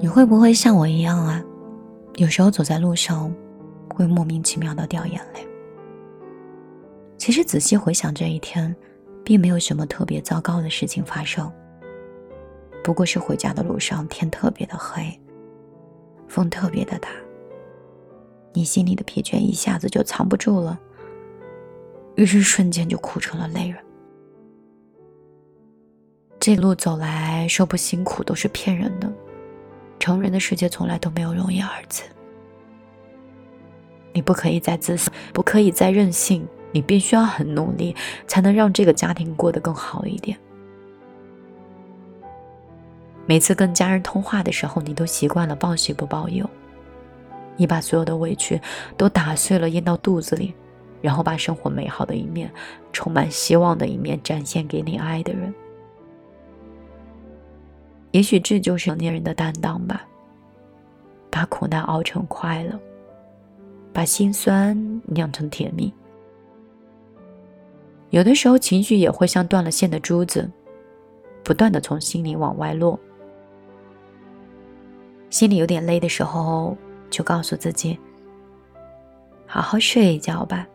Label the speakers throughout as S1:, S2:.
S1: 你会不会像我一样啊？有时候走在路上，会莫名其妙的掉眼泪。其实仔细回想这一天，并没有什么特别糟糕的事情发生。不过是回家的路上天特别的黑，风特别的大，你心里的疲倦一下子就藏不住了，于是瞬间就哭成了泪人。这路走来说不辛苦都是骗人的。成人的世界从来都没有容易二字。你不可以再自私，不可以再任性，你必须要很努力，才能让这个家庭过得更好一点。每次跟家人通话的时候，你都习惯了报喜不报忧，你把所有的委屈都打碎了咽到肚子里，然后把生活美好的一面、充满希望的一面展现给你爱的人。也许这就是成年人的担当吧，把苦难熬成快乐，把心酸酿成甜蜜。有的时候情绪也会像断了线的珠子，不断的从心里往外落。心里有点累的时候，就告诉自己：好好睡一觉吧。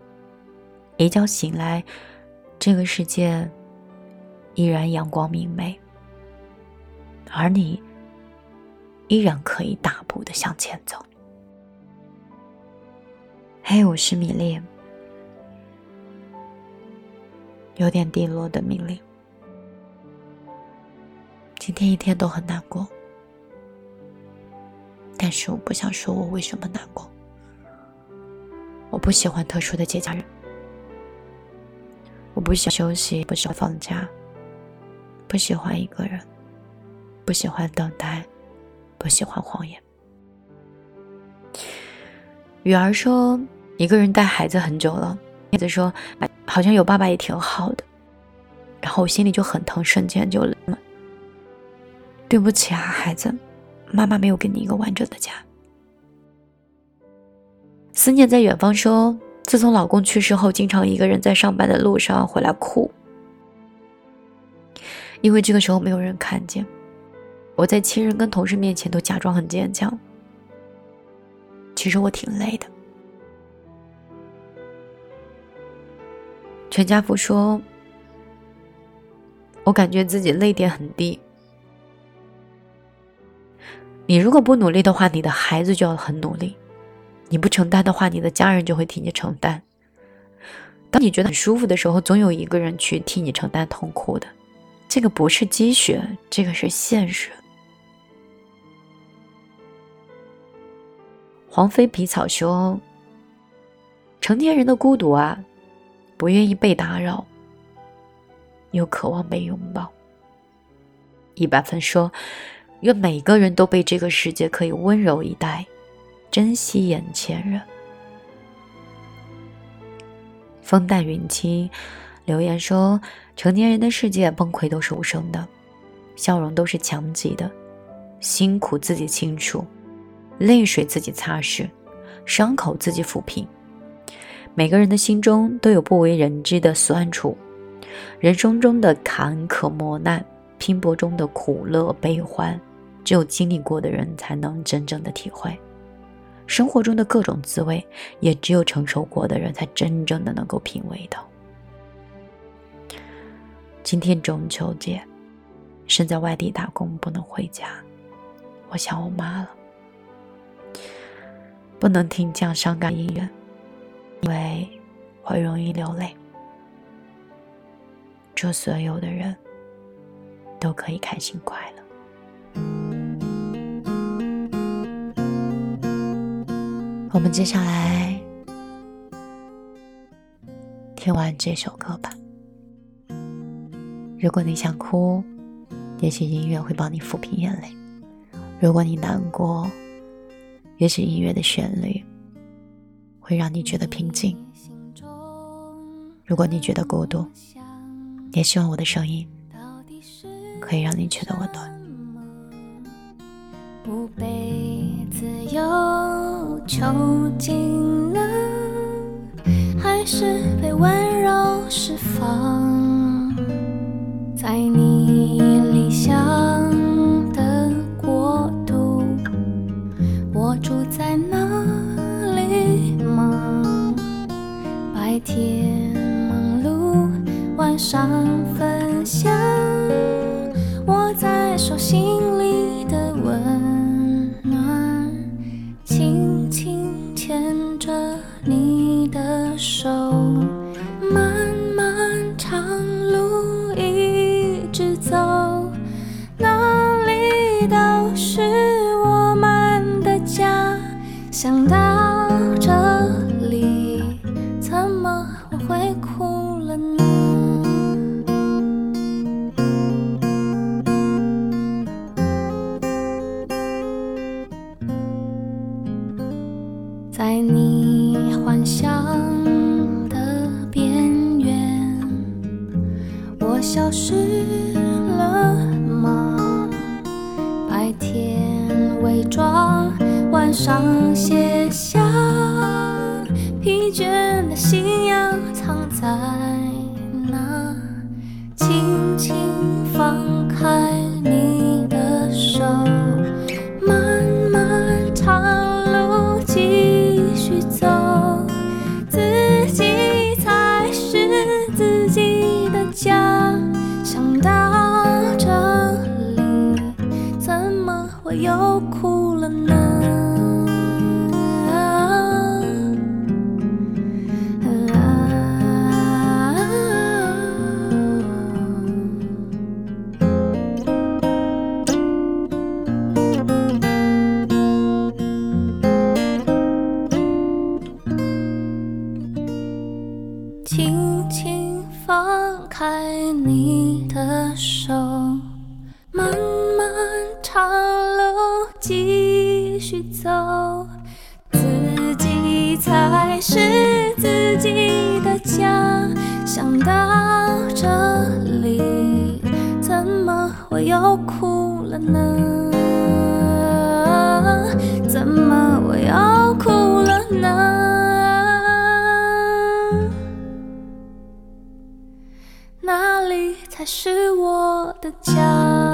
S1: 一觉醒来，这个世界依然阳光明媚。而你依然可以大步的向前走。嘿，我是米粒，有点低落的米粒。今天一天都很难过，但是我不想说我为什么难过。我不喜欢特殊的节假日，我不喜欢休息，不喜欢放假，不喜欢一个人。不喜欢等待，不喜欢谎言。雨儿说：“一个人带孩子很久了。”叶子说：“好像有爸爸也挺好的。”然后我心里就很疼，瞬间就冷了。对不起啊，孩子，妈妈没有给你一个完整的家。思念在远方说：“自从老公去世后，经常一个人在上班的路上回来哭，因为这个时候没有人看见。”我在亲人跟同事面前都假装很坚强，其实我挺累的。全家福说：“我感觉自己泪点很低。你如果不努力的话，你的孩子就要很努力；你不承担的话，你的家人就会替你承担。当你觉得很舒服的时候，总有一个人去替你承担痛苦的。这个不是积雪，这个是现实。”黄飞皮草说：“成年人的孤独啊，不愿意被打扰，又渴望被拥抱。”一百分说：“愿每个人都被这个世界可以温柔以待，珍惜眼前人。”风淡云轻留言说：“成年人的世界崩溃都是无声的，笑容都是强挤的，辛苦自己清楚。”泪水自己擦拭，伤口自己抚平。每个人的心中都有不为人知的酸楚，人生中的坎坷磨难，拼搏中的苦乐悲欢，只有经历过的人才能真正的体会。生活中的各种滋味，也只有承受过的人才真正的能够品味到。今天中秋节，身在外地打工不能回家，我想我妈了。不能听这样伤感音乐，因为会容易流泪。祝所有的人都可以开心快乐。我们接下来听完这首歌吧。如果你想哭，也许音乐会帮你抚平眼泪；如果你难过，也许音乐的旋律会让你觉得平静。如果你觉得孤独，也希望我的声音可以让你觉得温暖。不被自由囚禁了，还是被温柔释放？在你上
S2: 分享，握在手心。消失了吗？白天伪装，晚上卸下，疲倦的信仰藏在放开你的手，漫漫长路继续走，自己才是自己的家。想到这里，怎么会又哭了呢？哪里才是我的家？